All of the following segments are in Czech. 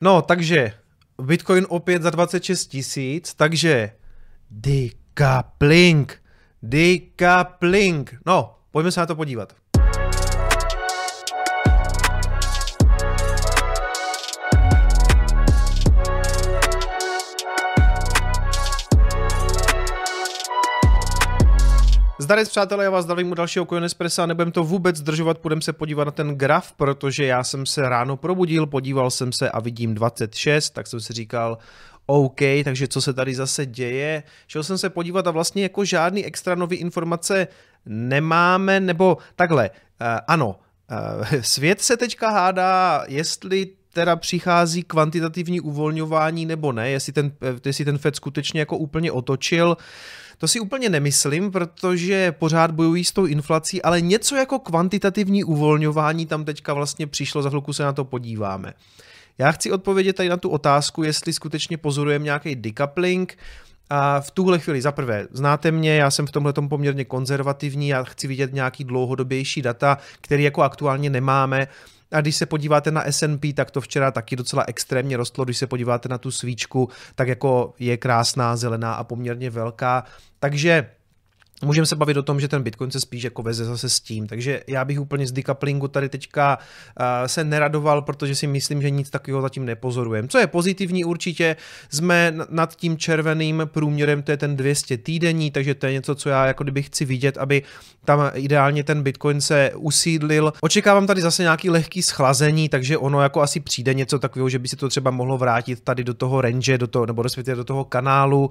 No, takže Bitcoin opět za 26 tisíc, takže decoupling, decoupling. No, pojďme se na to podívat. Zdarec přátelé, já vás zdravím u dalšího Coin Espressa, nebudem to vůbec zdržovat, půjdeme se podívat na ten graf, protože já jsem se ráno probudil, podíval jsem se a vidím 26, tak jsem si říkal, OK, takže co se tady zase děje. Šel jsem se podívat a vlastně jako žádný extra nové informace nemáme, nebo takhle, uh, ano, uh, svět se teďka hádá, jestli teda přichází kvantitativní uvolňování nebo ne, jestli ten, jestli ten Fed skutečně jako úplně otočil. Uh, to si úplně nemyslím, protože pořád bojují s tou inflací, ale něco jako kvantitativní uvolňování tam teďka vlastně přišlo, za chvilku se na to podíváme. Já chci odpovědět tady na tu otázku, jestli skutečně pozorujeme nějaký decoupling, a v tuhle chvíli, za prvé, znáte mě, já jsem v tomhle poměrně konzervativní, já chci vidět nějaký dlouhodobější data, který jako aktuálně nemáme. A když se podíváte na S&P, tak to včera taky docela extrémně rostlo. Když se podíváte na tu svíčku, tak jako je krásná, zelená a poměrně velká. Takže Můžeme se bavit o tom, že ten Bitcoin se spíš jako veze zase s tím, takže já bych úplně z decouplingu tady teďka uh, se neradoval, protože si myslím, že nic takového zatím nepozorujeme. Co je pozitivní určitě, jsme nad tím červeným průměrem, to je ten 200 týdenní, takže to je něco, co já jako kdyby chci vidět, aby tam ideálně ten Bitcoin se usídlil. Očekávám tady zase nějaký lehký schlazení, takže ono jako asi přijde něco takového, že by se to třeba mohlo vrátit tady do toho range, do toho, nebo do toho kanálu. Uh,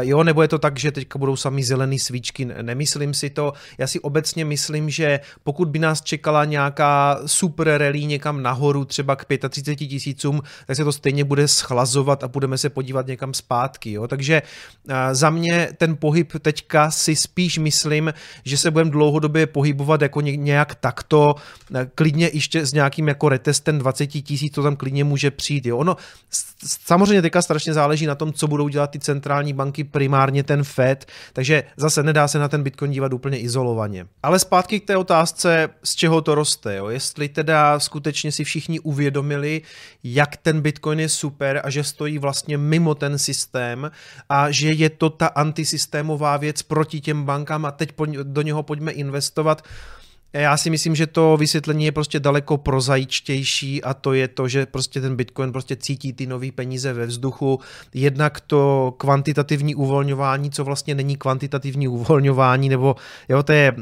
jo, nebo je to tak, že teďka budou sami zelený svíčky nemyslím si to. Já si obecně myslím, že pokud by nás čekala nějaká super rally někam nahoru, třeba k 35 tisícům, tak se to stejně bude schlazovat a budeme se podívat někam zpátky. Jo? Takže za mě ten pohyb teďka si spíš myslím, že se budeme dlouhodobě pohybovat jako nějak takto, klidně ještě s nějakým jako retestem 20 tisíc, to tam klidně může přijít. Jo? Ono samozřejmě teďka strašně záleží na tom, co budou dělat ty centrální banky, primárně ten Fed, takže zase nedá se na ten Bitcoin dívat úplně izolovaně. Ale zpátky k té otázce, z čeho to roste. Jo? Jestli teda skutečně si všichni uvědomili, jak ten Bitcoin je super a že stojí vlastně mimo ten systém a že je to ta antisystémová věc proti těm bankám a teď do něho pojďme investovat, já si myslím, že to vysvětlení je prostě daleko prozaičtější a to je to, že prostě ten Bitcoin prostě cítí ty nové peníze ve vzduchu. Jednak to kvantitativní uvolňování, co vlastně není kvantitativní uvolňování, nebo jo, to je,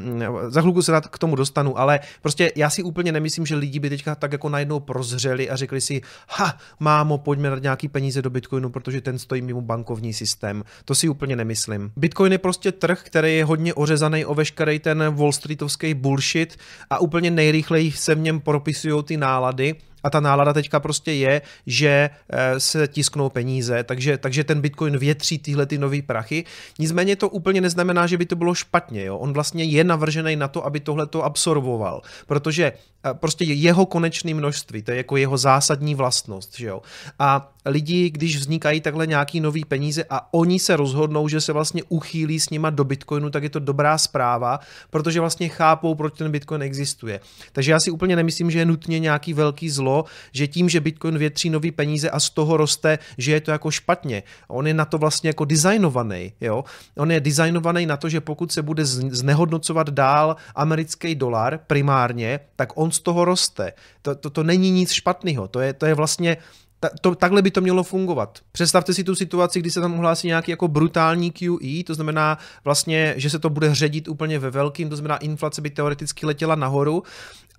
za chvilku se k tomu dostanu, ale prostě já si úplně nemyslím, že lidi by teďka tak jako najednou prozřeli a řekli si, ha, mámo, pojďme dát nějaký peníze do Bitcoinu, protože ten stojí mimo bankovní systém. To si úplně nemyslím. Bitcoin je prostě trh, který je hodně ořezaný o veškerý ten Wall Streetovský bullshit, bullshit a úplně nejrychleji se v něm propisují ty nálady a ta nálada teďka prostě je, že eh, se tisknou peníze, takže, takže ten Bitcoin větří tyhle ty nové prachy. Nicméně to úplně neznamená, že by to bylo špatně. Jo? On vlastně je navržený na to, aby tohle to absorboval, protože prostě jeho konečné množství, to je jako jeho zásadní vlastnost. Že jo? A lidi, když vznikají takhle nějaký nový peníze a oni se rozhodnou, že se vlastně uchýlí s nima do Bitcoinu, tak je to dobrá zpráva, protože vlastně chápou, proč ten Bitcoin existuje. Takže já si úplně nemyslím, že je nutně nějaký velký zlo, že tím, že Bitcoin větří nový peníze a z toho roste, že je to jako špatně. On je na to vlastně jako designovaný. Jo? On je designovaný na to, že pokud se bude znehodnocovat dál americký dolar primárně, tak on z toho roste. To, to, to není nic špatného. To je, to je vlastně ta, to, takhle by to mělo fungovat. Představte si tu situaci, kdy se tam ohlásí nějaký jako brutální QE, to znamená vlastně, že se to bude ředit úplně ve velkým, to znamená inflace by teoreticky letěla nahoru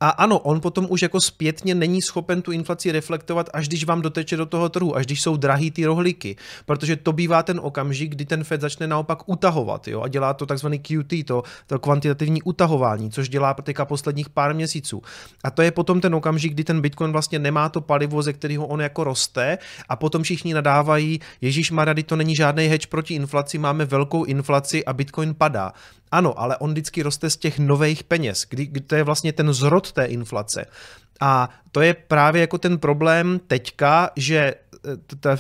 a ano, on potom už jako zpětně není schopen tu inflaci reflektovat, až když vám doteče do toho trhu, až když jsou drahý ty rohlíky, protože to bývá ten okamžik, kdy ten Fed začne naopak utahovat jo, a dělá to takzvaný QT, to, to kvantitativní utahování, což dělá teďka posledních pár měsíců. A to je potom ten okamžik, kdy ten Bitcoin vlastně nemá to palivo, ze kterého on jako roste a potom všichni nadávají, Ježíš Marady, to není žádný hedge proti inflaci, máme velkou inflaci a Bitcoin padá. Ano, ale on vždycky roste z těch nových peněz, kdy, kdy to je vlastně ten zrod té inflace. A to je právě jako ten problém teďka, že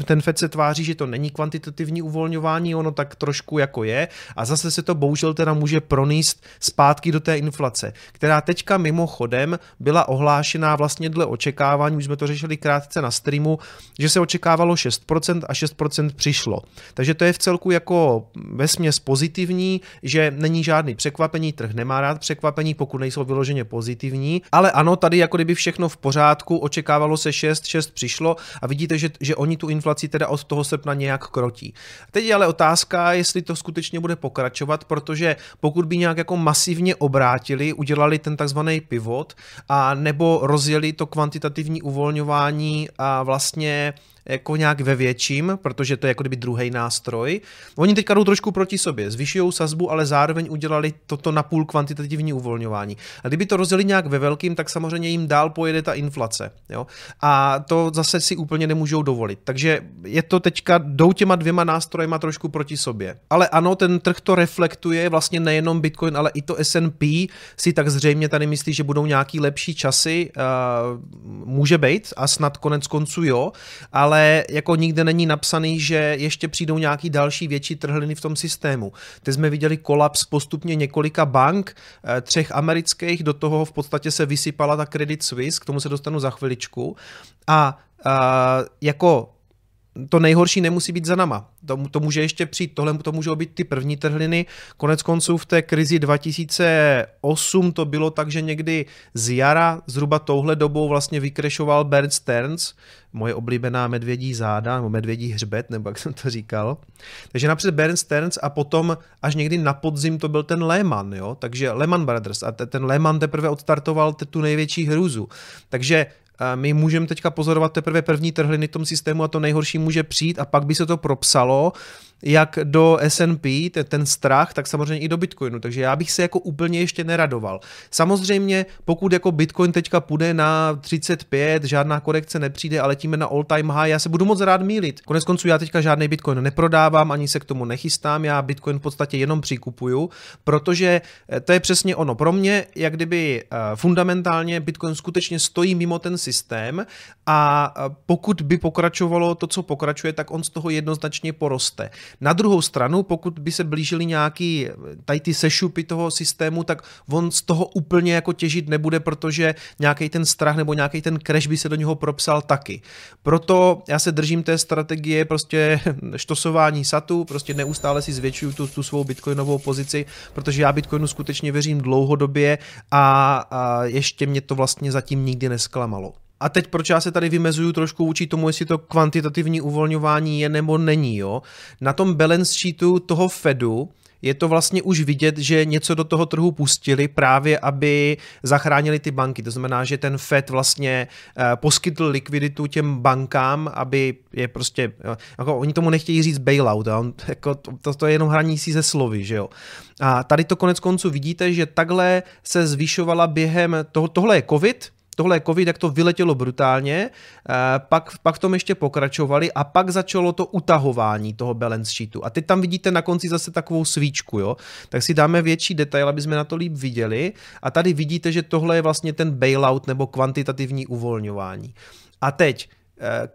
ten FED se tváří, že to není kvantitativní uvolňování, ono tak trošku jako je a zase se to bohužel teda může pronést zpátky do té inflace, která teďka mimochodem byla ohlášená vlastně dle očekávání, už jsme to řešili krátce na streamu, že se očekávalo 6% a 6% přišlo. Takže to je v celku jako vesměs pozitivní, že není žádný překvapení, trh nemá rád překvapení, pokud nejsou vyloženě pozitivní, ale ano, tady jako kdyby všechno v pořádku, očekávalo se 6, 6 přišlo a vidíte, že, že oni tu inflaci teda od toho srpna nějak krotí. Teď je ale otázka, jestli to skutečně bude pokračovat, protože pokud by nějak jako masivně obrátili, udělali ten takzvaný pivot a nebo rozjeli to kvantitativní uvolňování a vlastně jako nějak ve větším, protože to je jako kdyby druhý nástroj. Oni teďka jdou trošku proti sobě, zvyšují sazbu, ale zároveň udělali toto na půl kvantitativní uvolňování. A kdyby to rozjeli nějak ve velkým, tak samozřejmě jim dál pojede ta inflace. Jo? A to zase si úplně nemůžou dovolit. Takže je to teďka, jdou těma dvěma nástrojema trošku proti sobě. Ale ano, ten trh to reflektuje, vlastně nejenom Bitcoin, ale i to S&P si tak zřejmě tady myslí, že budou nějaký lepší časy, uh, může být a snad konec konců jo, ale ale jako nikde není napsaný, že ještě přijdou nějaký další větší trhliny v tom systému. Teď jsme viděli kolaps postupně několika bank, eh, třech amerických, do toho v podstatě se vysypala ta Credit Suisse, k tomu se dostanu za chviličku. A, a jako to nejhorší nemusí být za nama. To, to může ještě přijít, tohle to můžou být ty první trhliny. Konec konců v té krizi 2008 to bylo tak, že někdy z jara, zhruba touhle dobou vlastně vykrešoval Bert Stearns, moje oblíbená medvědí záda, nebo medvědí hřbet, nebo jak jsem to říkal. Takže napřed Bert Stearns a potom až někdy na podzim to byl ten Lehman, jo? takže Lehman Brothers a ten Lehman teprve odstartoval tu největší hrůzu. Takže my můžeme teďka pozorovat teprve první trhliny v tom systému a to nejhorší může přijít a pak by se to propsalo jak do S&P, ten, ten strach, tak samozřejmě i do Bitcoinu, takže já bych se jako úplně ještě neradoval. Samozřejmě, pokud jako Bitcoin teďka půjde na 35, žádná korekce nepřijde, ale letíme na all time high, já se budu moc rád mílit. Konec konců já teďka žádný Bitcoin neprodávám, ani se k tomu nechystám, já Bitcoin v podstatě jenom přikupuju, protože eh, to je přesně ono. Pro mě, jak kdyby eh, fundamentálně Bitcoin skutečně stojí mimo ten systém a eh, pokud by pokračovalo to, co pokračuje, tak on z toho jednoznačně poroste. Na druhou stranu, pokud by se blížily nějaký tady ty sešupy toho systému, tak on z toho úplně jako těžit nebude, protože nějaký ten strach nebo nějaký ten crash by se do něho propsal taky. Proto já se držím té strategie prostě štosování satu, prostě neustále si zvětšuju tu, tu svou bitcoinovou pozici, protože já bitcoinu skutečně věřím dlouhodobě a, a ještě mě to vlastně zatím nikdy nesklamalo. A teď proč já se tady vymezuju trošku vůči tomu, jestli to kvantitativní uvolňování je nebo není, jo. Na tom balance sheetu toho Fedu je to vlastně už vidět, že něco do toho trhu pustili právě, aby zachránili ty banky. To znamená, že ten Fed vlastně uh, poskytl likviditu těm bankám, aby je prostě, jako oni tomu nechtějí říct bailout, a on, jako to, to je jenom hraní si ze slovy, že jo. A tady to konec konců vidíte, že takhle se zvyšovala během toho, tohle je covid, tohle je covid, jak to vyletělo brutálně, eh, pak, pak v tom ještě pokračovali a pak začalo to utahování toho balance sheetu. A teď tam vidíte na konci zase takovou svíčku, jo? tak si dáme větší detail, aby jsme na to líp viděli. A tady vidíte, že tohle je vlastně ten bailout nebo kvantitativní uvolňování. A teď,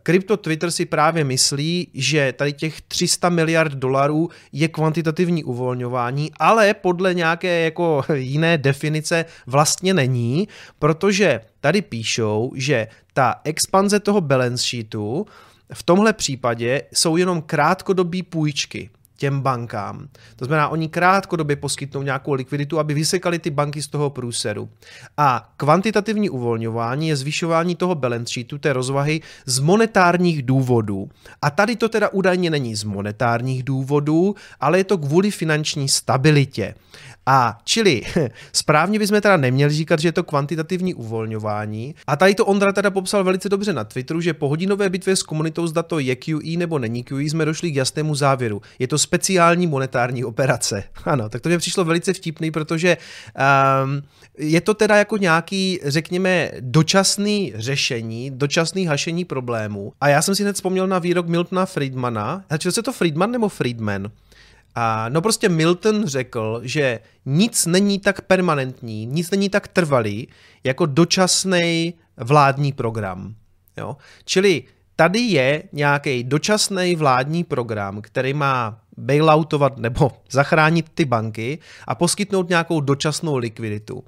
Krypto Twitter si právě myslí, že tady těch 300 miliard dolarů je kvantitativní uvolňování, ale podle nějaké jako jiné definice vlastně není, protože tady píšou, že ta expanze toho balance sheetu v tomhle případě jsou jenom krátkodobí půjčky těm bankám. To znamená, oni krátkodobě poskytnou nějakou likviditu, aby vysekali ty banky z toho průseru. A kvantitativní uvolňování je zvyšování toho balance sheetu, té rozvahy z monetárních důvodů. A tady to teda údajně není z monetárních důvodů, ale je to kvůli finanční stabilitě. A čili správně bychom teda neměli říkat, že je to kvantitativní uvolňování. A tady to Ondra teda popsal velice dobře na Twitteru, že po hodinové bitvě s komunitou zda to je QE nebo není QE jsme došli k jasnému závěru. Je to speciální monetární operace. Ano, tak to mě přišlo velice vtipný, protože um, je to teda jako nějaký, řekněme, dočasný řešení, dočasný hašení problémů. A já jsem si hned vzpomněl na výrok Miltona Friedmana. A se to Friedman nebo Friedman? A no prostě Milton řekl, že nic není tak permanentní, nic není tak trvalý, jako dočasný vládní program. Jo? Čili tady je nějaký dočasný vládní program, který má bailoutovat nebo zachránit ty banky a poskytnout nějakou dočasnou likviditu.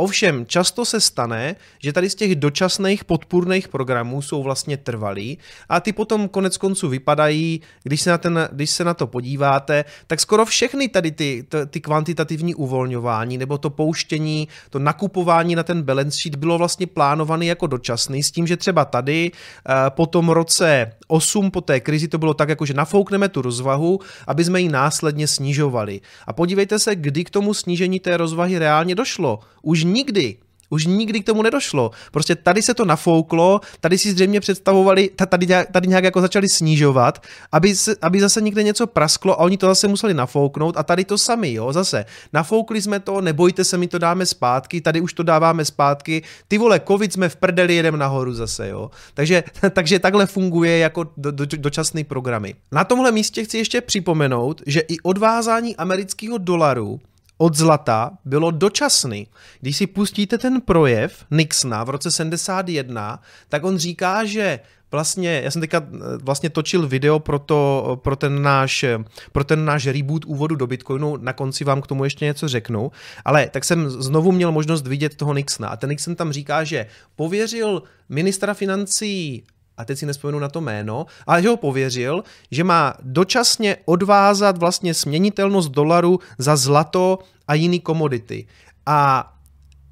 Ovšem, často se stane, že tady z těch dočasných podpůrných programů jsou vlastně trvalý a ty potom konec konců vypadají, když se na, ten, když se na to podíváte, tak skoro všechny tady ty, ty kvantitativní uvolňování nebo to pouštění, to nakupování na ten balance sheet bylo vlastně plánované jako dočasný s tím, že třeba tady eh, po tom roce 8 po té krizi to bylo tak, jako že nafoukneme tu rozvahu, aby jsme ji následně snižovali. A podívejte se, kdy k tomu snížení té rozvahy reálně došlo. Už nikdy. Už nikdy k tomu nedošlo. Prostě tady se to nafouklo, tady si zřejmě představovali, tady, tady nějak jako začali snižovat, aby, se, aby zase někde něco prasklo a oni to zase museli nafouknout a tady to sami, jo, zase. Nafoukli jsme to, nebojte se, my to dáme zpátky, tady už to dáváme zpátky, ty vole, covid jsme v prdeli, jedem nahoru zase, jo. Takže, takže takhle funguje jako do, do, dočasný programy. Na tomhle místě chci ještě připomenout, že i odvázání amerického dolaru od zlata bylo dočasný. Když si pustíte ten projev Nixona v roce 71, tak on říká, že vlastně, já jsem teďka eh, vlastně točil video pro, to, pro, ten náš, pro ten náš reboot úvodu do Bitcoinu, na konci vám k tomu ještě něco řeknu, ale tak jsem znovu měl možnost vidět toho Nixona a ten Nixon tam říká, že pověřil ministra financí a teď si nespomenu na to jméno, ale že ho pověřil, že má dočasně odvázat vlastně směnitelnost dolaru za zlato a jiný komodity. A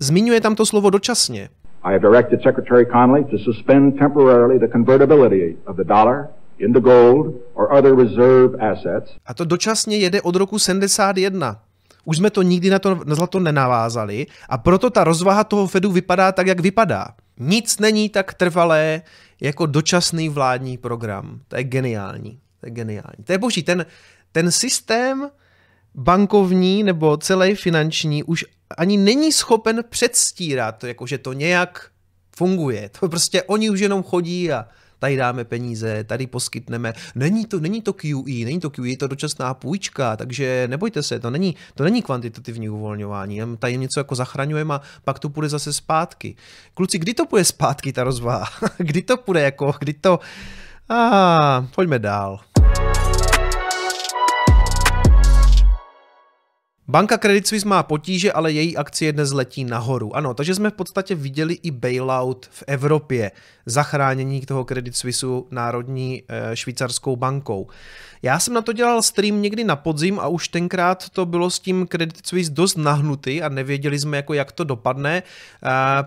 zmiňuje tam to slovo dočasně. I have directed Secretary Connolly to suspend temporarily the convertibility of the dollar into gold or other reserve assets. A to dočasně jede od roku 71. Už jsme to nikdy na to na zlato nenavázali a proto ta rozvaha toho Fedu vypadá tak, jak vypadá. Nic není tak trvalé jako dočasný vládní program. To je geniální. To je geniální. To je boží. Ten, ten systém bankovní nebo celý finanční už ani není schopen předstírat, jako že to nějak funguje. To prostě oni už jenom chodí a tady dáme peníze, tady poskytneme. Není to, není to QE, není to QE, je to dočasná půjčka, takže nebojte se, to není, to není kvantitativní uvolňování, tady něco jako zachraňujeme a pak to půjde zase zpátky. Kluci, kdy to půjde zpátky ta rozvaha? kdy to půjde jako, kdy to... A ah, pojďme dál. Banka Credit Suisse má potíže, ale její akcie dnes letí nahoru. Ano, takže jsme v podstatě viděli i bailout v Evropě, zachránění toho Credit Suisseu národní e, švýcarskou bankou. Já jsem na to dělal stream někdy na podzim a už tenkrát to bylo s tím Credit Suisse dost nahnutý a nevěděli jsme, jako jak to dopadne. E,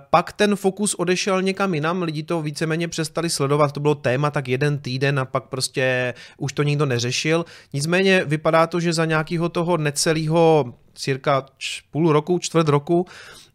pak ten fokus odešel někam jinam, lidi to víceméně přestali sledovat, to bylo téma tak jeden týden a pak prostě už to nikdo neřešil. Nicméně vypadá to, že za nějakého toho necelého um, cirka půl roku, čtvrt roku,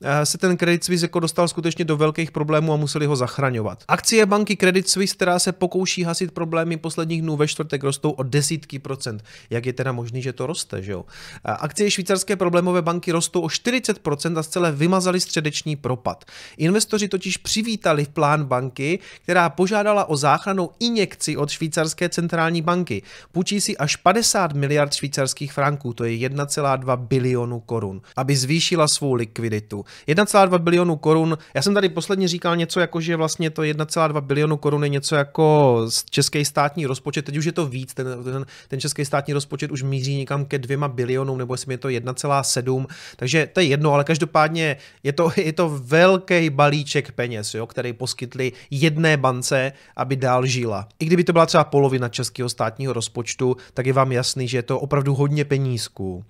Eh, se ten Credit Suisse jako dostal skutečně do velkých problémů a museli ho zachraňovat. Akcie banky Credit Suisse, která se pokouší hasit problémy posledních dnů ve čtvrtek, rostou o desítky procent. Jak je teda možný, že to roste, že jo? Eh, akcie švýcarské problémové banky rostou o 40% a zcela vymazali středeční propad. Investoři totiž přivítali plán banky, která požádala o záchranou injekci od švýcarské centrální banky. Půjčí si až 50 miliard švýcarských franků, to je 1,2 bilionu korun, aby zvýšila svou likviditu. 1,2 bilionu korun, já jsem tady posledně říkal něco jako, že vlastně to 1,2 bilionu korun je něco jako český státní rozpočet, teď už je to víc, ten, ten, ten český státní rozpočet už míří někam ke dvěma bilionům, nebo jestli je to 1,7, takže to je jedno, ale každopádně je to, je to velký balíček peněz, jo, který poskytli jedné bance, aby dál žila. I kdyby to byla třeba polovina českého státního rozpočtu, tak je vám jasný, že je to opravdu hodně penízků.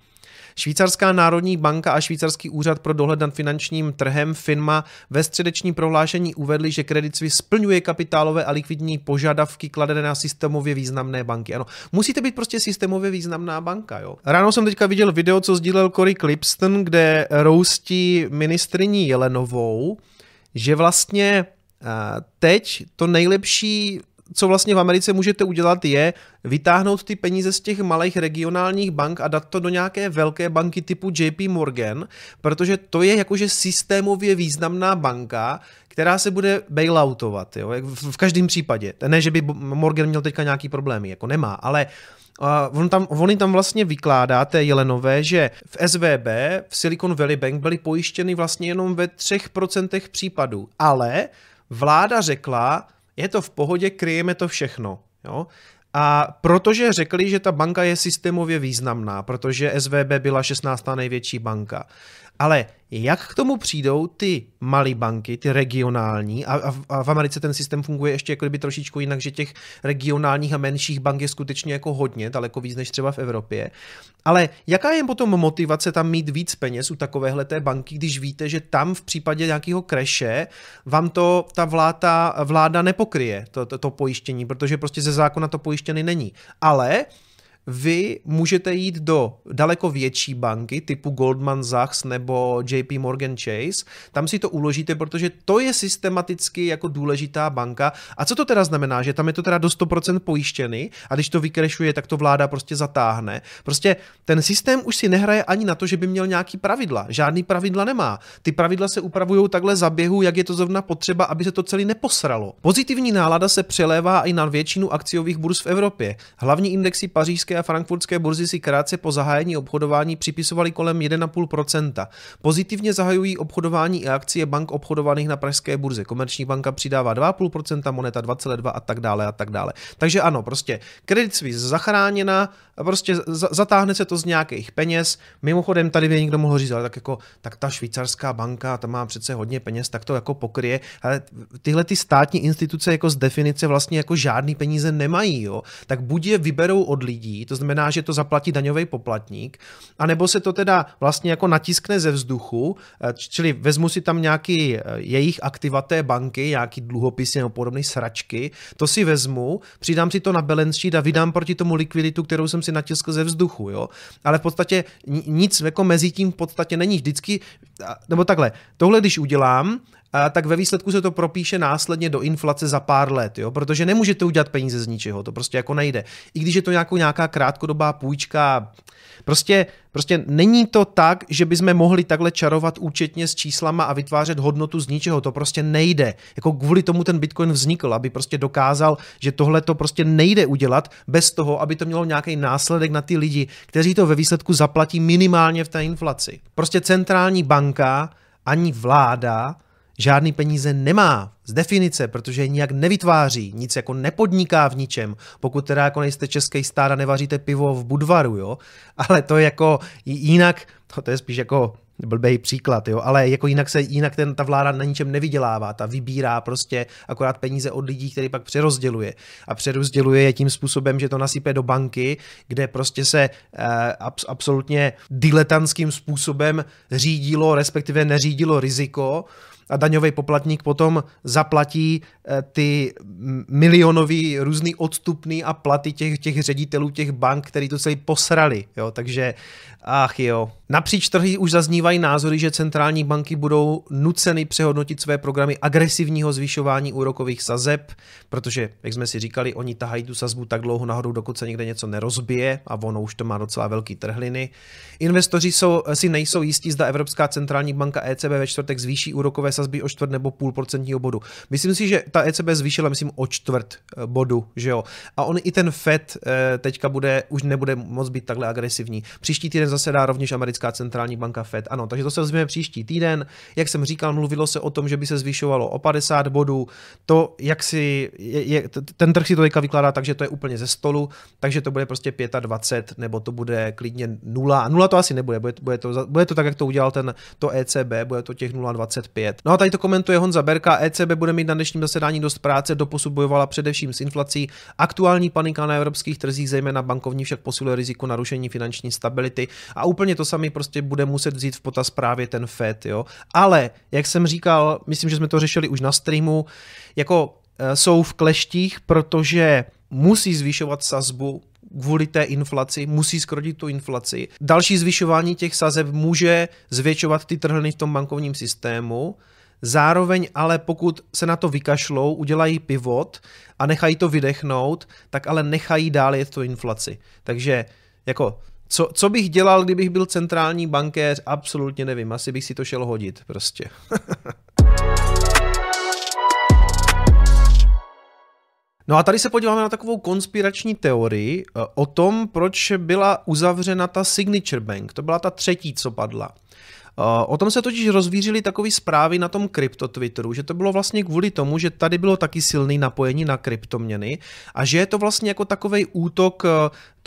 Švýcarská národní banka a švýcarský úřad pro dohled nad finančním trhem FINMA ve středečním prohlášení uvedli, že Credit Suisse splňuje kapitálové a likvidní požadavky kladené na systémově významné banky. Ano, musíte být prostě systémově významná banka. Jo. Ráno jsem teďka viděl video, co sdílel Cory Clipston, kde roustí ministriní Jelenovou, že vlastně teď to nejlepší co vlastně v Americe můžete udělat, je vytáhnout ty peníze z těch malých regionálních bank a dát to do nějaké velké banky typu JP Morgan, protože to je jakože systémově významná banka, která se bude bailoutovat, jo, v každém případě. Ne, že by Morgan měl teďka nějaký problémy, jako nemá, ale Uh, on tam, on tam vlastně vykládá té Jelenové, že v SVB, v Silicon Valley Bank byly pojištěny vlastně jenom ve 3% případů, ale vláda řekla, je to v pohodě, kryjeme to všechno. Jo? A protože řekli, že ta banka je systémově významná, protože SVB byla 16. největší banka, ale jak k tomu přijdou ty malé banky, ty regionální, a, a, a v Americe ten systém funguje ještě jako kdyby trošičku jinak, že těch regionálních a menších bank je skutečně jako hodně, daleko víc než třeba v Evropě. Ale jaká je potom motivace tam mít víc peněz u takovéhle té banky, když víte, že tam v případě nějakého kreše vám to ta vláda, vláda nepokryje, to, to, to pojištění, protože prostě ze zákona to pojištěný není. Ale vy můžete jít do daleko větší banky typu Goldman Sachs nebo JP Morgan Chase, tam si to uložíte, protože to je systematicky jako důležitá banka. A co to teda znamená? Že tam je to teda do 100% pojištěný a když to vykrešuje, tak to vláda prostě zatáhne. Prostě ten systém už si nehraje ani na to, že by měl nějaký pravidla. Žádný pravidla nemá. Ty pravidla se upravují takhle za běhu, jak je to zrovna potřeba, aby se to celý neposralo. Pozitivní nálada se přelévá i na většinu akciových burz v Evropě. Hlavní indexy pařížské a frankfurtské burzy si krátce po zahájení obchodování připisovaly kolem 1,5%. Pozitivně zahajují obchodování i akcie bank obchodovaných na pražské burze. Komerční banka přidává 2,5%, moneta 2,2 a tak dále a tak dále. Takže ano, prostě Credit Suisse zachráněna, prostě zatáhne se to z nějakých peněz. Mimochodem tady by někdo mohl říct, ale tak jako tak ta švýcarská banka, ta má přece hodně peněz, tak to jako pokryje, ale tyhle ty státní instituce jako z definice vlastně jako žádný peníze nemají, jo. Tak buď je vyberou od lidí, to znamená, že to zaplatí daňový poplatník, anebo se to teda vlastně jako natiskne ze vzduchu, eh, čili vezmu si tam nějaký eh, jejich aktivaté banky, nějaký dluhopisy nebo podobné sračky, to si vezmu, přidám si to na balance sheet a vydám proti tomu likviditu, kterou jsem si natiskl ze vzduchu, jo. Ale v podstatě nic jako mezi tím v podstatě není vždycky, nebo takhle, tohle když udělám, tak ve výsledku se to propíše následně do inflace za pár let, jo? protože nemůžete udělat peníze z ničeho, to prostě jako nejde. I když je to nějakou, nějaká krátkodobá půjčka, prostě, prostě není to tak, že bychom mohli takhle čarovat účetně s číslama a vytvářet hodnotu z ničeho, to prostě nejde. Jako kvůli tomu ten Bitcoin vznikl, aby prostě dokázal, že tohle to prostě nejde udělat bez toho, aby to mělo nějaký následek na ty lidi, kteří to ve výsledku zaplatí minimálně v té inflaci. Prostě centrální banka ani vláda žádný peníze nemá z definice, protože je nijak nevytváří, nic jako nepodniká v ničem, pokud teda jako nejste český stát a nevaříte pivo v Budvaru, jo, ale to je jako jinak, to, to je spíš jako blbý příklad, jo, ale jako jinak se, jinak ten, ta vláda na ničem nevydělává, ta vybírá prostě akorát peníze od lidí, který pak přerozděluje. A přerozděluje je tím způsobem, že to nasype do banky, kde prostě se eh, abs, absolutně diletantským způsobem řídilo, respektive neřídilo riziko, a daňový poplatník potom zaplatí eh, ty milionový různý odstupný a platy těch, těch ředitelů těch bank, který to celý posrali. Jo? Takže ach jo. Napříč trhy už zaznívají názory, že centrální banky budou nuceny přehodnotit své programy agresivního zvyšování úrokových sazeb, protože, jak jsme si říkali, oni tahají tu sazbu tak dlouho nahoru, dokud se někde něco nerozbije a ono už to má docela velký trhliny. Investoři jsou, si nejsou jistí, zda Evropská centrální banka ECB ve čtvrtek zvýší úrokové sazby o čtvrt nebo půl procentního bodu. Myslím si, že ta ECB zvýšila, myslím, o čtvrt eh, bodu, že jo. A on i ten FED eh, teďka bude, už nebude moc být takhle agresivní. Příští týden zasedá rovněž americká centrální banka FED. Ano, takže to se vezmeme příští týden. Jak jsem říkal, mluvilo se o tom, že by se zvyšovalo o 50 bodů. To, jak si, je, je, ten trh si to teďka vykládá tak, že to je úplně ze stolu, takže to bude prostě 25, nebo to bude klidně 0. 0 to asi nebude, bude, bude, to, bude to tak, jak to udělal ten, to ECB, bude to těch 0,25. No a tady to komentuje Honza Berka, ECB bude mít na dnešním zasedání dost práce, doposud bojovala především s inflací. Aktuální panika na evropských trzích, zejména bankovní, však posiluje riziko narušení finanční stability a úplně to samé prostě bude muset vzít v potaz právě ten FED, jo. Ale, jak jsem říkal, myslím, že jsme to řešili už na streamu, jako e, jsou v kleštích, protože musí zvyšovat sazbu kvůli té inflaci, musí skrotit tu inflaci. Další zvyšování těch sazeb může zvětšovat ty trhliny v tom bankovním systému, Zároveň ale pokud se na to vykašlou, udělají pivot a nechají to vydechnout, tak ale nechají dál jet tu inflaci. Takže jako co, co bych dělal, kdybych byl centrální bankéř? Absolutně nevím, asi bych si to šel hodit prostě. No a tady se podíváme na takovou konspirační teorii eh, o tom, proč byla uzavřena ta Signature Bank. To byla ta třetí, co padla. O tom se totiž rozvířily takové zprávy na tom krypto Twitteru, že to bylo vlastně kvůli tomu, že tady bylo taky silný napojení na kryptoměny a že je to vlastně jako takový útok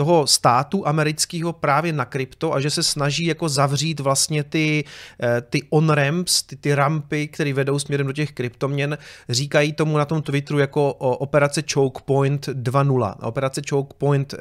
toho státu amerického právě na krypto a že se snaží jako zavřít vlastně ty, eh, ty on-ramps, ty, ty rampy, které vedou směrem do těch kryptoměn. Říkají tomu na tom Twitteru jako operace Choke Point 2.0. Operace Choke Point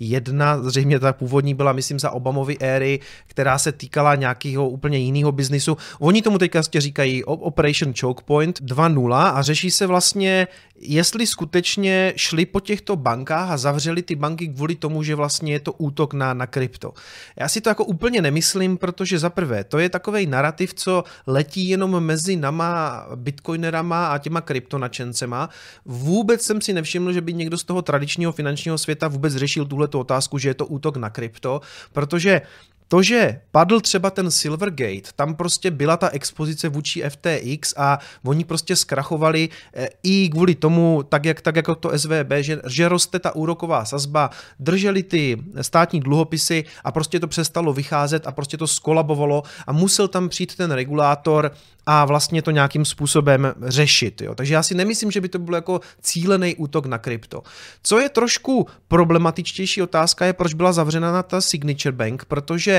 1, eh, zřejmě ta původní byla, myslím, za Obamovy éry, která se týkala nějakého úplně jiného biznisu. Oni tomu teďka říkají Operation Choke Point 2.0 a řeší se vlastně, jestli skutečně šli po těchto bankách a zavřeli ty banky kvůli tomu, že vlastně je to útok na, na krypto. Já si to jako úplně nemyslím, protože za prvé, to je takový narrativ, co letí jenom mezi nama bitcoinerama a těma kryptonačencema. Vůbec jsem si nevšiml, že by někdo z toho tradičního finančního světa vůbec řešil tuhle otázku, že je to útok na krypto, protože to, že padl třeba ten Silvergate, tam prostě byla ta expozice vůči FTX a oni prostě zkrachovali eh, i kvůli tomu, tak, jak, tak jako to SVB, že, že roste ta úroková sazba, drželi ty státní dluhopisy a prostě to přestalo vycházet a prostě to skolabovalo a musel tam přijít ten regulátor a vlastně to nějakým způsobem řešit. Jo. Takže já si nemyslím, že by to byl jako cílený útok na krypto. Co je trošku problematičtější otázka je, proč byla zavřena ta Signature Bank, protože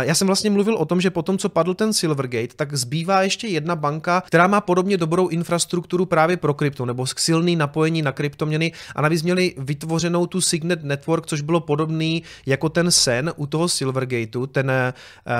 já jsem vlastně mluvil o tom, že potom, co padl ten Silvergate, tak zbývá ještě jedna banka, která má podobně dobrou infrastrukturu právě pro krypto, nebo silný napojení na kryptoměny a navíc měli vytvořenou tu Signet Network, což bylo podobný jako ten Sen u toho Silvergateu, ten uh,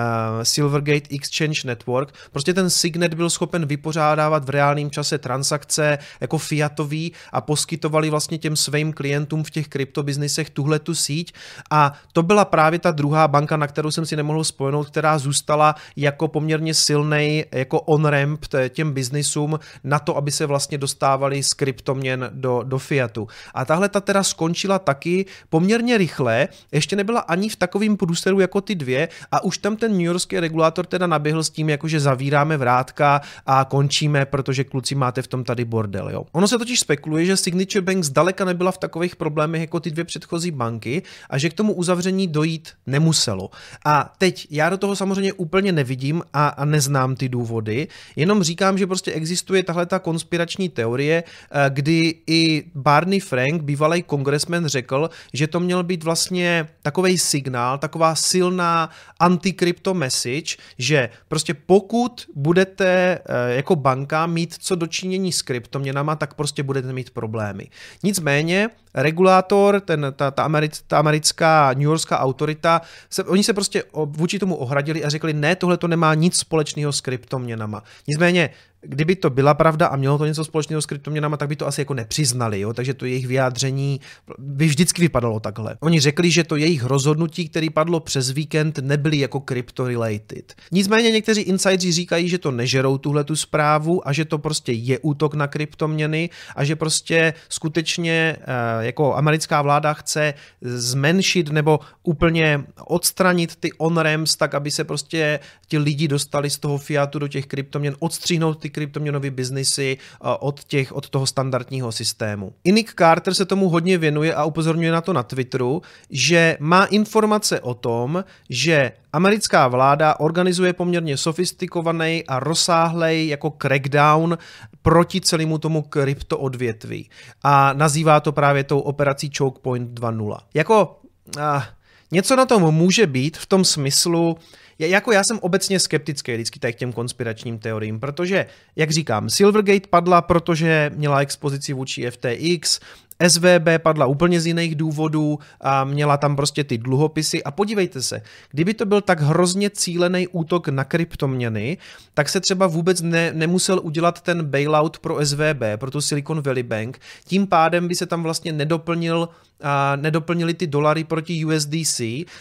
Silvergate Exchange Network. Prostě ten Signet byl schopen vypořádávat v reálném čase transakce jako fiatový a poskytovali vlastně těm svým klientům v těch kryptobiznisech tuhle tu síť a to byla právě ta druhá banka, na kterou jsem si nemohl spojenout, která zůstala jako poměrně silný jako on-ramp těm biznisům na to, aby se vlastně dostávali z kryptoměn do, do fiatu. A tahle ta teda skončila taky poměrně rychle, ještě nebyla ani v takovém průseru jako ty dvě a už tam ten New Yorkský regulátor teda naběhl s tím, jako že zavíráme vrátka a končíme, protože kluci máte v tom tady bordel. Jo. Ono se totiž spekuluje, že Signature Bank zdaleka nebyla v takových problémech jako ty dvě předchozí banky a že k tomu uzavření dojít nemuselo. A teď já do toho samozřejmě úplně nevidím a, a neznám ty důvody, jenom říkám, že prostě existuje tahle ta konspirační teorie, eh, kdy i Barney Frank, bývalý kongresmen, řekl, že to měl být vlastně takový signál, taková silná anti-crypto message, že prostě pokud budete eh, jako banka mít co dočinění s kryptoměnama, tak prostě budete mít problémy. Nicméně regulátor, ten, ta, ta, americ, ta americká New Yorkská autorita, se, oni se prostě vůči tomu ohradili a řekli, ne, tohle to nemá nic společného s kryptoměnama. Nicméně kdyby to byla pravda a mělo to něco společného s kryptoměnama, tak by to asi jako nepřiznali, jo? takže to jejich vyjádření by vždycky vypadalo takhle. Oni řekli, že to jejich rozhodnutí, který padlo přes víkend, nebyly jako crypto-related. Nicméně někteří insideri říkají, že to nežerou tuhle tu zprávu a že to prostě je útok na kryptoměny a že prostě skutečně eh, jako americká vláda chce zmenšit nebo úplně odstranit ty on-ramps tak, aby se prostě ti lidi dostali z toho fiatu do těch kryptoměn, odstřihnout ty ty kryptoměnové biznisy od, těch, od toho standardního systému. I Nick Carter se tomu hodně věnuje a upozorňuje na to na Twitteru, že má informace o tom, že americká vláda organizuje poměrně sofistikovaný a rozsáhlej jako crackdown proti celému tomu kryptoodvětví. A nazývá to právě tou operací Choke Point 2.0. Jako uh, něco na tom může být v tom smyslu, jako já jsem obecně skeptický vždycky k těm konspiračním teoriím, protože, jak říkám, Silvergate padla, protože měla expozici vůči FTX, SVB padla úplně z jiných důvodů a měla tam prostě ty dluhopisy. A podívejte se, kdyby to byl tak hrozně cílený útok na kryptoměny, tak se třeba vůbec ne, nemusel udělat ten bailout pro SVB, pro tu Silicon Valley Bank, tím pádem by se tam vlastně nedoplnil a nedoplnili ty dolary proti USDC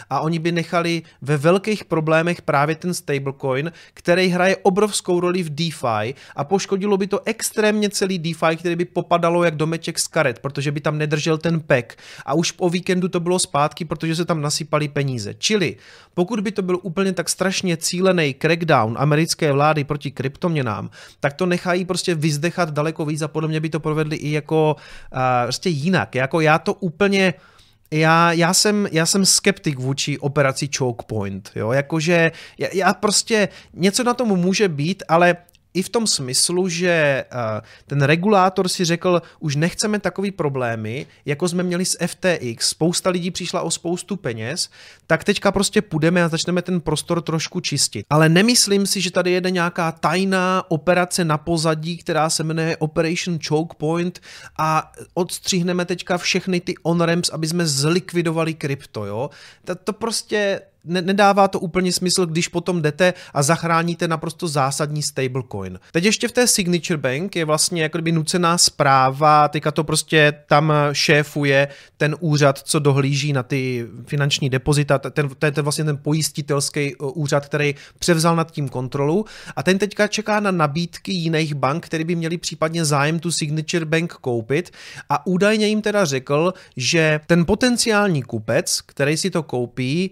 a oni by nechali ve velkých problémech právě ten stablecoin, který hraje obrovskou roli v DeFi a poškodilo by to extrémně celý DeFi, který by popadalo jak domeček z karet, protože by tam nedržel ten pek a už po víkendu to bylo zpátky, protože se tam nasypali peníze. Čili pokud by to byl úplně tak strašně cílený crackdown americké vlády proti kryptoměnám, tak to nechají prostě vyzdechat daleko víc a podle mě by to provedli i jako uh, prostě jinak. Jako já to úplně úplně já, já, jsem, já jsem skeptik vůči operaci Choke Point, jo, jakože já, já prostě, něco na tom může být, ale i v tom smyslu, že eh, ten regulátor si řekl, už nechceme takový problémy, jako jsme měli s FTX, spousta lidí přišla o spoustu peněz, tak teďka prostě půjdeme a začneme ten prostor trošku čistit. Ale nemyslím si, že tady jede nějaká tajná operace na pozadí, která se jmenuje Operation Choke Point a odstříhneme teďka všechny ty on-ramps, aby jsme zlikvidovali krypto, jo. To, to prostě ne, nedává to úplně smysl, když potom jdete a zachráníte naprosto zásadní stablecoin. Teď ještě v té Signature Bank je vlastně jako kdyby nucená zpráva, teďka to prostě tam šéfuje ten úřad, co dohlíží na ty finanční depozita, ten, ten, ten vlastně ten pojistitelský uh, úřad, který převzal nad tím kontrolu a ten teďka čeká na nabídky jiných bank, které by měli případně zájem tu Signature Bank koupit a údajně jim teda řekl, že ten potenciální kupec, který si to koupí,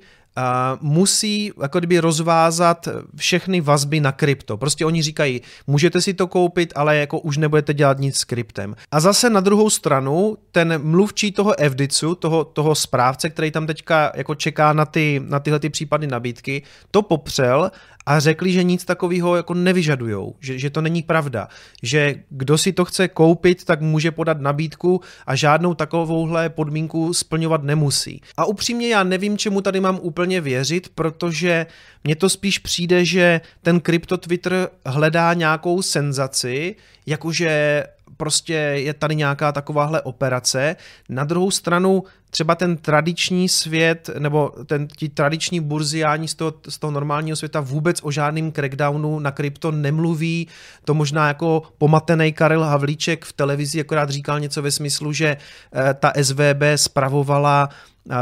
musí jako kdyby rozvázat všechny vazby na krypto. Prostě oni říkají, můžete si to koupit, ale jako už nebudete dělat nic s kryptem. A zase na druhou stranu, ten mluvčí toho FDICu, toho, toho správce, který tam teďka jako čeká na, ty, na tyhle ty případy nabídky, to popřel a řekli, že nic takového jako nevyžadujou, že, že to není pravda, že kdo si to chce koupit, tak může podat nabídku a žádnou takovouhle podmínku splňovat nemusí. A upřímně já nevím, čemu tady mám úplně věřit, protože mně to spíš přijde, že ten krypto Twitter hledá nějakou senzaci, jakože prostě je tady nějaká takováhle operace. Na druhou stranu třeba ten tradiční svět, nebo ten, ti tradiční burziáni z toho, z toho normálního světa vůbec o žádným crackdownu na krypto nemluví. To možná jako pomatený Karel Havlíček v televizi akorát říkal něco ve smyslu, že eh, ta SVB spravovala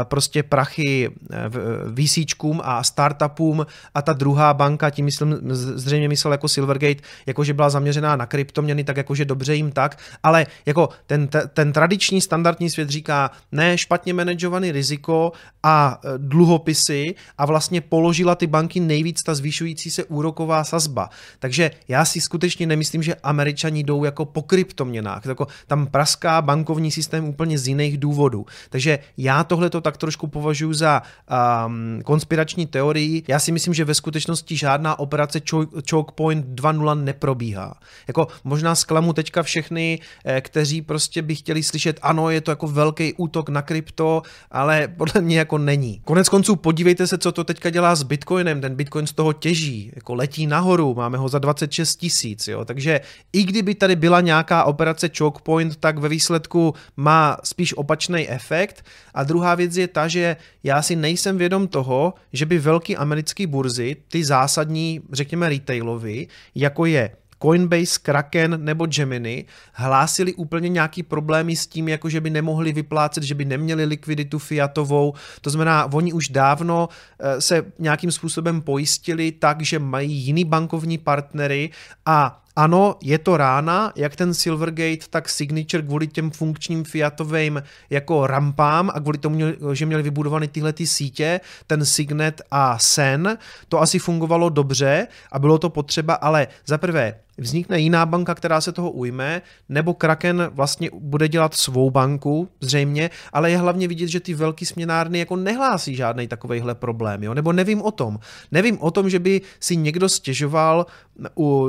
prostě prachy eh, VCčkům a startupům a ta druhá banka, tím myslím, zřejmě myslel jako Silvergate, jakože byla zaměřená na kryptoměny, tak jakože dobře jim tak, ale jako ten, ten tradiční standardní svět říká, ne špatně manažovaný riziko a e, dluhopisy a vlastně položila ty banky nejvíc ta zvýšující se úroková sazba. Takže já si skutečně nemyslím, že američani jdou jako po kryptoměnách. Jako tam praská bankovní systém úplně z jiných důvodů. Takže já tohle to tak trošku považuji za um, konspirační teorii. Já si myslím, že ve skutečnosti žádná operace Choke Point 2.0 neprobíhá. Jako možná zklamu teďka všechny, eh, kteří prostě by chtěli slyšet, ano, je to jako velký útok na krypto, ale podle mě jako není. Konec konců podívejte se, co to teďka dělá s Bitcoinem. Ten Bitcoin z toho těží, jako letí nahoru, máme ho za 26 tisíc, jo. Takže i kdyby tady byla nějaká operace Choke Point, tak ve výsledku má spíš opačný efekt. A druhá věc, věc je ta, že já si nejsem vědom toho, že by velký americký burzy, ty zásadní, řekněme retailovy, jako je Coinbase, Kraken nebo Gemini hlásili úplně nějaký problémy s tím, jako že by nemohli vyplácet, že by neměli likviditu fiatovou. To znamená, oni už dávno eh, se nějakým způsobem pojistili tak, že mají jiný bankovní partnery a ano, je to rána, jak ten Silvergate, tak Signature kvůli těm funkčním fiatovým jako rampám a kvůli tomu, že měli vybudované tyhle ty sítě, ten Signet a Sen, to asi fungovalo dobře a bylo to potřeba, ale za prvé, vznikne jiná banka, která se toho ujme, nebo Kraken vlastně bude dělat svou banku, zřejmě, ale je hlavně vidět, že ty velký směnárny jako nehlásí žádný takovejhle problém, jo? nebo nevím o tom. Nevím o tom, že by si někdo stěžoval,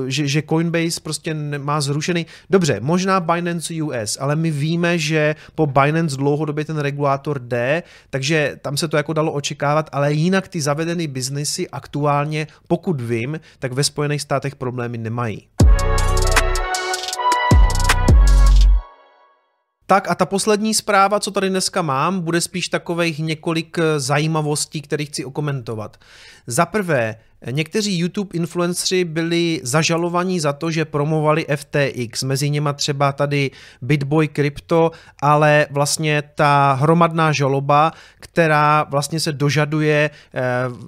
že, že Coinbase prostě má zrušený, dobře, možná Binance US, ale my víme, že po Binance dlouhodobě ten regulátor jde, takže tam se to jako dalo očekávat, ale jinak ty zavedené biznesy aktuálně, pokud vím, tak ve Spojených státech problémy nemají. Tak a ta poslední zpráva, co tady dneska mám, bude spíš takových několik eh, zajímavostí, které chci okomentovat. Za prvé, Někteří YouTube influenceri byli zažalovaní za to, že promovali FTX, mezi nimi třeba tady Bitboy Crypto, ale vlastně ta hromadná žaloba, která vlastně se dožaduje eh,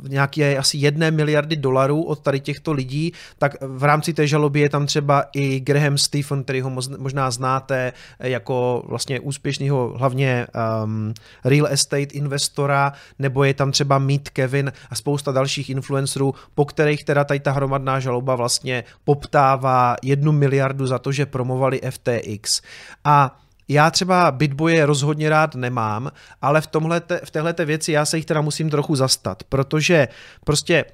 nějaké asi jedné miliardy dolarů od tady těchto lidí, tak v rámci té žaloby je tam třeba i Graham Stephen, který ho možná znáte jako vlastně úspěšného hlavně um, real estate investora, nebo je tam třeba Meet Kevin a spousta dalších influencerů, po kterých teda tady ta hromadná žaloba vlastně poptává jednu miliardu za to, že promovali FTX. A Já třeba Bitboje rozhodně rád nemám, ale v, tomhle, v téhle věci já se jich teda musím trochu zastat, protože prostě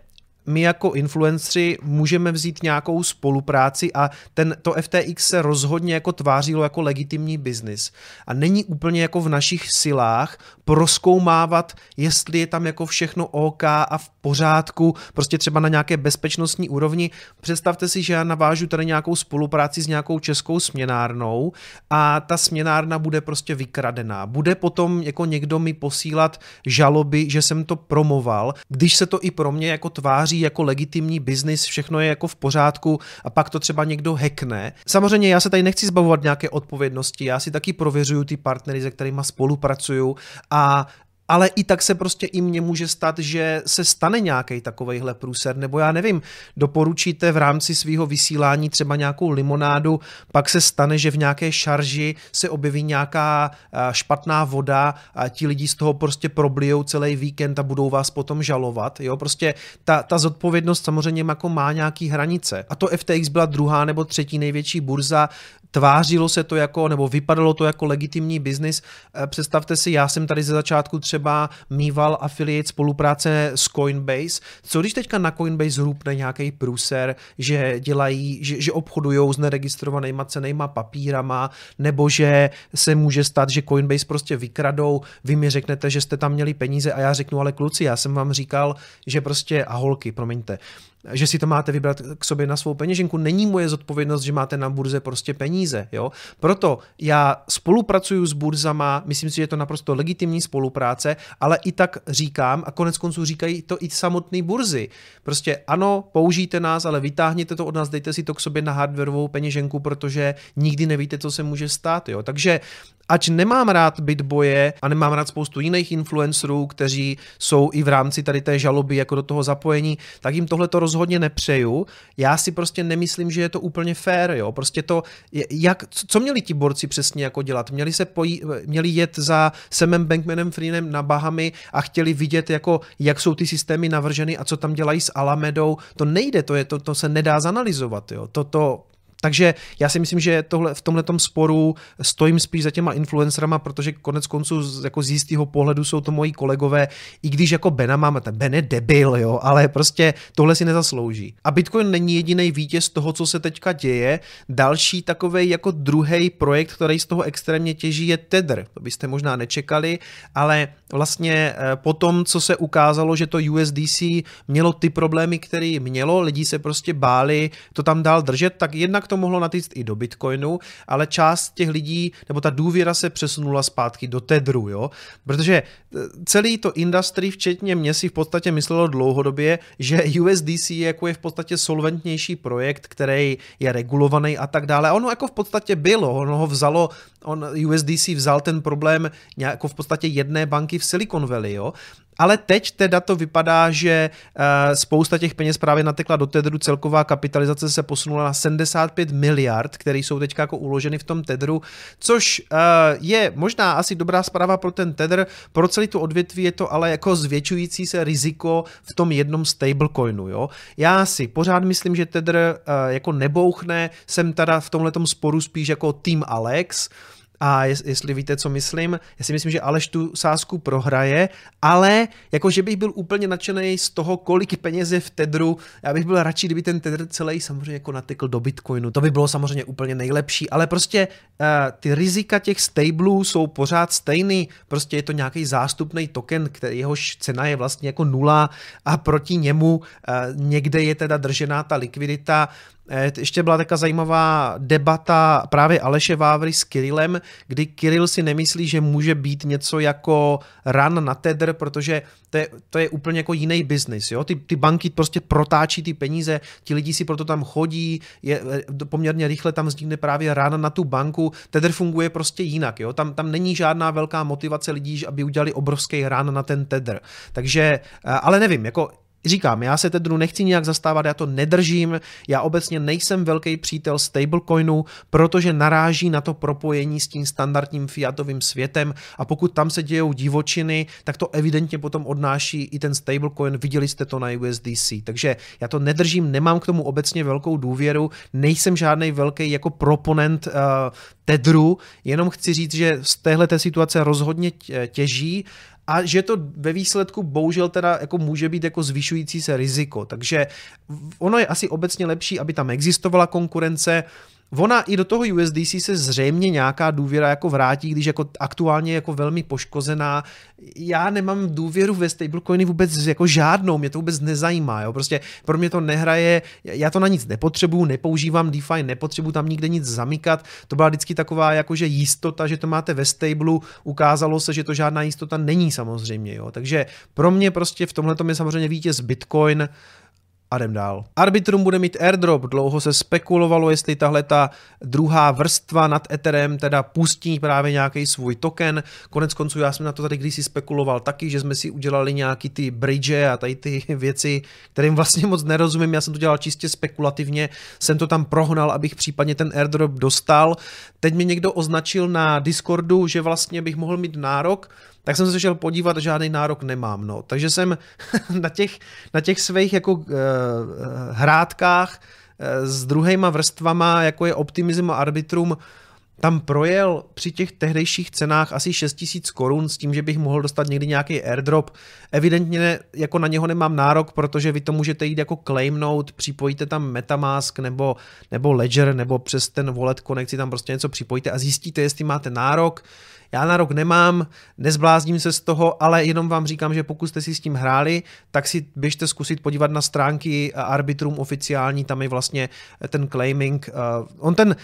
my jako influenceri můžeme vzít nějakou spolupráci a ten, to FTX se rozhodně jako tvářilo jako legitimní biznis. A není úplně jako v našich silách proskoumávat, jestli je tam jako všechno OK a v pořádku, prostě třeba na nějaké bezpečnostní úrovni. Představte si, že já navážu tady nějakou spolupráci s nějakou českou směnárnou a ta směnárna bude prostě vykradená. Bude potom jako někdo mi posílat žaloby, že jsem to promoval, když se to i pro mě jako tváří jako legitimní biznis, všechno je jako v pořádku a pak to třeba někdo hackne. Samozřejmě já se tady nechci zbavovat nějaké odpovědnosti, já si taky prověřuju ty partnery, se kterými spolupracuju a ale i tak se prostě i mně může stát, že se stane nějaký takovejhle průser, nebo já nevím, doporučíte v rámci svého vysílání třeba nějakou limonádu, pak se stane, že v nějaké šarži se objeví nějaká špatná voda a ti lidi z toho prostě problijou celý víkend a budou vás potom žalovat, jo, prostě ta, ta zodpovědnost samozřejmě jako má nějaký hranice. A to FTX byla druhá nebo třetí největší burza, tvářilo se to jako, nebo vypadalo to jako legitimní biznis. Eh, představte si, já jsem tady ze začátku třeba mýval affiliate spolupráce s Coinbase. Co když teďka na Coinbase hrupne nějaký průser, že dělají, že, že obchodují s neregistrovanýma cenýma papírama, nebo že se může stát, že Coinbase prostě vykradou, vy mi řeknete, že jste tam měli peníze a já řeknu, ale kluci, já jsem vám říkal, že prostě, a holky, promiňte, že si to máte vybrat k sobě na svou peněženku. Není moje zodpovědnost, že máte na burze prostě peníze. Jo? Proto já spolupracuju s burzama, myslím si, že je to naprosto legitimní spolupráce, ale i tak říkám, a konec konců říkají to i samotné burzy. Prostě ano, použijte nás, ale vytáhněte to od nás, dejte si to k sobě na hardwareovou peněženku, protože nikdy nevíte, co se může stát. Jo? Takže ač nemám rád Bitboje a nemám rád spoustu jiných influencerů, kteří jsou i v rámci tady té žaloby jako do toho zapojení, tak jim tohle to rozhodně nepřeju. Já si prostě nemyslím, že je to úplně fair, jo. Prostě to, jak, co měli ti borci přesně jako dělat? Měli se pojí, měli jet za Semem Bankmanem Freenem na Bahamy a chtěli vidět, jako, jak jsou ty systémy navrženy a co tam dělají s Alamedou. To nejde, to, je, to, to se nedá zanalizovat, jo. To, to, takže já si myslím, že tohle, v tomhle sporu stojím spíš za těma influencerama, protože konec konců z, jako z jistého pohledu jsou to moji kolegové, i když jako Bena máme, ten Ben je debil, jo, ale prostě tohle si nezaslouží. A Bitcoin není jediný vítěz toho, co se teďka děje. Další takový jako druhý projekt, který z toho extrémně těží, je Tether. To byste možná nečekali, ale vlastně eh, po tom, co se ukázalo, že to USDC mělo ty problémy, které mělo, lidi se prostě báli to tam dál držet, tak jednak to mohlo natýct i do Bitcoinu, ale část těch lidí, nebo ta důvěra se přesunula zpátky do Tedru, jo? Protože eh, celý to industry, včetně mě si v podstatě myslelo dlouhodobě, že USDC jako je v podstatě solventnější projekt, který je regulovaný a tak dále. A ono jako v podstatě bylo, ono ho vzalo, on USDC vzal ten problém jako v podstatě jedné banky v Silicon Valley, jo? Ale teď teda to vypadá, že uh, spousta těch peněz právě natekla do Tedru, celková kapitalizace se posunula na 75 miliard, které jsou teď jako uloženy v tom Tedru, což uh, je možná asi dobrá zpráva pro ten Tether, pro celý tu odvětví je to ale jako zvětšující se riziko v tom jednom stablecoinu. Jo? Já si pořád myslím, že Tether uh, jako nebouchne, jsem teda v tomhle sporu spíš jako Team Alex, a jestli víte, co myslím, já si myslím, že Aleš tu sázku prohraje, ale jako, že bych byl úplně nadšený z toho, kolik peněz je v Tedru, já bych byl radši, kdyby ten Tedr celý samozřejmě jako natekl do Bitcoinu, to by bylo samozřejmě úplně nejlepší, ale prostě uh, ty rizika těch stablů jsou pořád stejný, prostě je to nějaký zástupný token, který jehož cena je vlastně jako nula a proti němu uh, někde je teda držená ta likvidita, ještě byla taková zajímavá debata právě Aleše Vávry s Kirillem, kdy Kirill si nemyslí, že může být něco jako run na Tether, protože to je, to je úplně jako jiný biznis. Ty, ty banky prostě protáčí ty peníze, ti lidi si proto tam chodí, je, eh, poměrně rychle tam vznikne právě rána na tu banku. Tether funguje prostě jinak. Jo? Tam, tam není žádná velká motivace lidí, aby udělali obrovský rán na ten Tether. Takže, eh, ale nevím, jako říkám, já se Tedru nechci nijak zastávat, já to nedržím, já obecně nejsem velký přítel stablecoinu, protože naráží na to propojení s tím standardním fiatovým světem a pokud tam se dějou divočiny, tak to evidentně potom odnáší i ten stablecoin, viděli jste to na USDC, takže já to nedržím, nemám k tomu obecně velkou důvěru, nejsem žádný velký jako proponent uh, Tedru, jenom chci říct, že z téhle situace rozhodně těží a že to ve výsledku bohužel teda jako může být jako zvyšující se riziko. Takže ono je asi obecně lepší, aby tam existovala konkurence, Ona i do toho USDC se zřejmě nějaká důvěra jako vrátí, když jako aktuálně jako velmi poškozená. Já nemám důvěru ve stablecoiny vůbec jako žádnou, mě to vůbec nezajímá, jo? prostě pro mě to nehraje, já to na nic nepotřebuju, nepoužívám DeFi, nepotřebuju tam nikde nic zamykat, to byla vždycky taková jakože jistota, že to máte ve stable, ukázalo se, že to žádná jistota není samozřejmě, jo? takže pro mě prostě v tomhle je samozřejmě vítěz Bitcoin, a jdem dál. Arbitrum bude mít airdrop, dlouho se spekulovalo, jestli tahle ta druhá vrstva nad Etherem teda pustí právě nějaký svůj token. Konec konců já jsem na to tady kdysi spekuloval taky, že jsme si udělali nějaký ty bridge a tady ty věci, kterým vlastně moc nerozumím, já jsem to dělal čistě spekulativně, jsem to tam prohnal, abych případně ten airdrop dostal. Teď mi někdo označil na Discordu, že vlastně bych mohl mít nárok tak jsem se šel podívat, žádný nárok nemám. No. Takže jsem na těch, na těch svých jako uh, hrádkách uh, s druhýma vrstvama, jako je Optimism a Arbitrum, tam projel při těch tehdejších cenách asi 6000 korun s tím, že bych mohl dostat někdy nějaký airdrop. Evidentně jako na něho nemám nárok, protože vy to můžete jít jako claim note, připojíte tam Metamask nebo, nebo Ledger nebo přes ten wallet konekci tam prostě něco připojíte a zjistíte, jestli máte nárok. Já na rok nemám, nezblázním se z toho, ale jenom vám říkám, že pokud jste si s tím hráli, tak si běžte zkusit podívat na stránky Arbitrum oficiální, tam je vlastně ten claiming. Uh, on ten,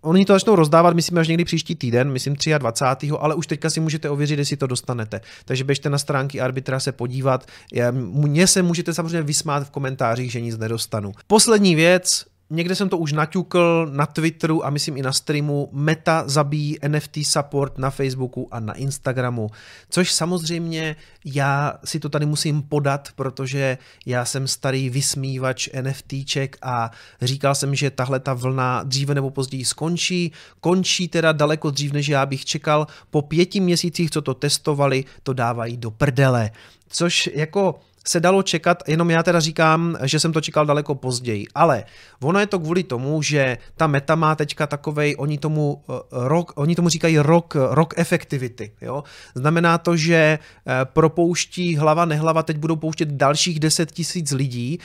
Oni to začnou rozdávat, myslím, až někdy příští týden, myslím 23. ale už teďka si můžete ověřit, jestli to dostanete. Takže běžte na stránky arbitra se podívat. Mně se můžete samozřejmě vysmát v komentářích, že nic nedostanu. Poslední věc, někde jsem to už naťukl na Twitteru a myslím i na streamu, Meta zabíjí NFT support na Facebooku a na Instagramu, což samozřejmě já si to tady musím podat, protože já jsem starý vysmívač NFTček a říkal jsem, že tahle ta vlna dříve nebo později skončí, končí teda daleko dřív, než já bych čekal, po pěti měsících, co to testovali, to dávají do prdele, což jako se dalo čekat, jenom já teda říkám, že jsem to čekal daleko později, ale ono je to kvůli tomu, že ta meta má teďka takovej, oni tomu, uh, rock, oni tomu říkají rock, rock effectivity, jo? Znamená to, že uh, propouští hlava nehlava, teď budou pouštět dalších 10 tisíc lidí,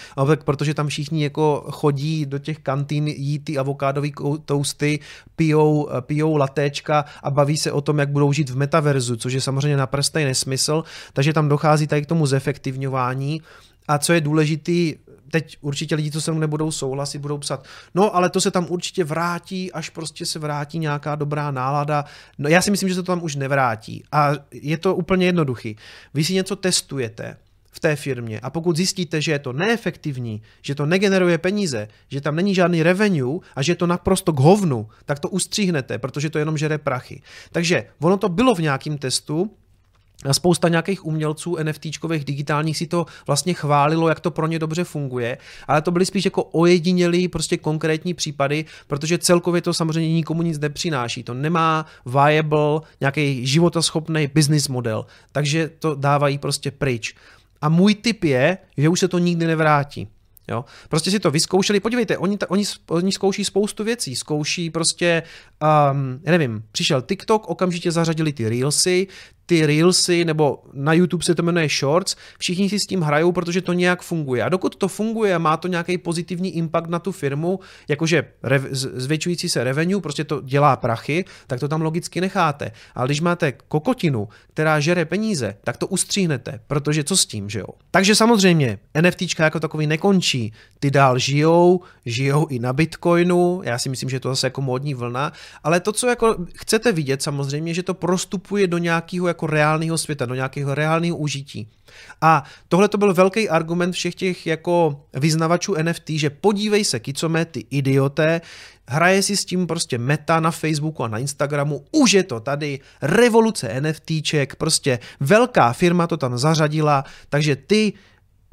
protože tam všichni jako chodí do těch kantín, jí ty avokádový toasty, pijou, uh, pijou latéčka a baví se o tom, jak budou žít v metaverzu, což je samozřejmě naprostý nesmysl, takže tam dochází tady k tomu zefektivňování chování. A co je důležitý, teď určitě lidi, co se mnou nebudou souhlasit, budou psat, no ale to se tam určitě vrátí, až prostě se vrátí nějaká dobrá nálada. No já si myslím, že se to tam už nevrátí. A je to úplně jednoduchý. Vy si něco testujete, v té firmě a pokud zjistíte, že je to neefektivní, že to negeneruje peníze, že tam není žádný revenue a že je to naprosto k hovnu, tak to ustříhnete, protože to jenom žere prachy. Takže ono to bylo v nějakém testu, spousta nějakých umělců NFTčkových digitálních si to vlastně chválilo, jak to pro ně dobře funguje, ale to byly spíš jako ojedinělý prostě konkrétní případy, protože celkově to samozřejmě nikomu nic nepřináší. To nemá viable, nějaký životaschopný business model, takže to dávají prostě pryč. A můj tip je, že už se to nikdy nevrátí. Jo? Prostě si to vyzkoušeli, podívejte, oni, oni, oni zkouší spoustu věcí, zkouší prostě, um, já nevím, přišel TikTok, okamžitě zařadili ty Reelsy, ty Reelsy, nebo na YouTube se to jmenuje Shorts, všichni si s tím hrajou, protože to nějak funguje. A dokud to funguje a má to nějaký pozitivní impact na tu firmu, jakože rev, zvětšující se revenue, prostě to dělá prachy, tak to tam logicky necháte. Ale když máte kokotinu, která žere peníze, tak to ustříhnete, protože co s tím, že jo? Takže samozřejmě NFTčka jako takový nekončí. Ty dál žijou, žijou i na Bitcoinu, já si myslím, že to zase jako módní vlna, ale to, co jako chcete vidět samozřejmě, že to prostupuje do nějakého jako reálného světa, do nějakého reálného užití. A tohle to byl velký argument všech těch jako vyznavačů NFT, že podívej se, kicome, ty idioté, hraje si s tím prostě meta na Facebooku a na Instagramu, už je to tady, revoluce NFTček, prostě velká firma to tam zařadila, takže ty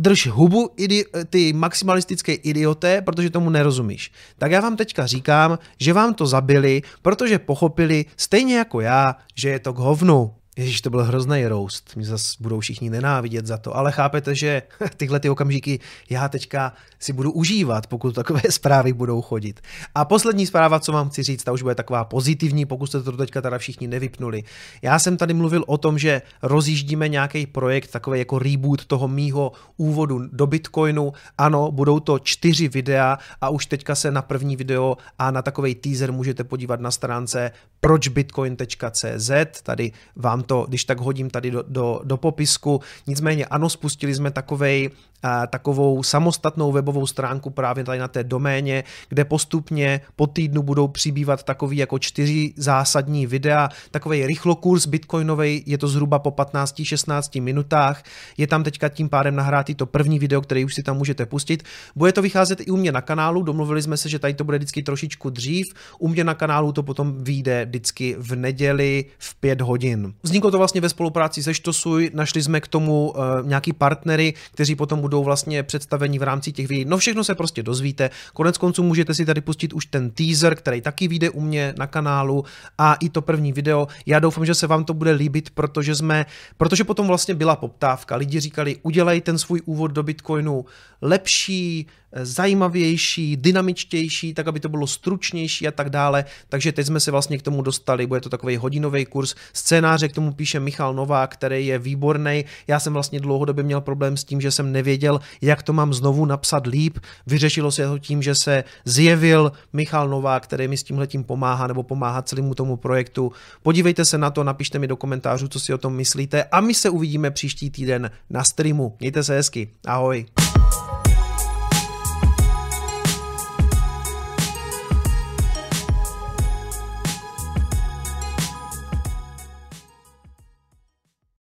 drž hubu idi- ty maximalistické idioté, protože tomu nerozumíš. Tak já vám teďka říkám, že vám to zabili, protože pochopili, stejně jako já, že je to k hovnu. Ježíš, to byl hrozný roast, mě zase budou všichni nenávidět za to, ale chápete, že tyhle ty okamžiky já teďka si budu užívat, pokud takové zprávy budou chodit. A poslední zpráva, co vám chci říct, ta už bude taková pozitivní, pokud jste to teďka teda všichni nevypnuli. Já jsem tady mluvil o tom, že rozjíždíme nějaký projekt, takový jako reboot toho mýho úvodu do Bitcoinu. Ano, budou to čtyři videa a už teďka se na první video a na takový teaser můžete podívat na stránce pročbitcoin.cz, tady vám to, když tak hodím tady do, do, do popisku. Nicméně ano, spustili jsme takovej, takovou samostatnou webovou stránku právě tady na té doméně, kde postupně po týdnu budou přibývat takový jako čtyři zásadní videa, takový rychlokurs bitcoinový, je to zhruba po 15-16 minutách. Je tam teďka tím pádem nahrátý to první video, který už si tam můžete pustit. Bude to vycházet i u mě na kanálu, domluvili jsme se, že tady to bude vždycky trošičku dřív. U mě na kanálu to potom vyjde vždycky v neděli v 5 hodin. Vzniklo to vlastně ve spolupráci se Štosuj, našli jsme k tomu uh, nějaký partnery, kteří potom budou vlastně představeni v rámci těch videí. No všechno se prostě dozvíte. Konec konců můžete si tady pustit už ten teaser, který taky vyjde u mě na kanálu a i to první video. Já doufám, že se vám to bude líbit, protože jsme, protože potom vlastně byla poptávka. Lidi říkali, udělej ten svůj úvod do Bitcoinu lepší, zajímavější, dynamičtější, tak aby to bylo stručnější a tak dále. Takže teď jsme se vlastně k tomu dostali, bude to takový hodinový kurz. Scénáře k tomu píše Michal Novák, který je výborný. Já jsem vlastně dlouhodobě měl problém s tím, že jsem nevěděl, jak to mám znovu napsat líp. Vyřešilo se to tím, že se zjevil Michal Novák, který mi s tímhletím pomáhá nebo pomáhá celému tomu projektu. Podívejte se na to, napište mi do komentářů, co si o tom myslíte a my se uvidíme příští týden na streamu. Mějte se hezky. Ahoj.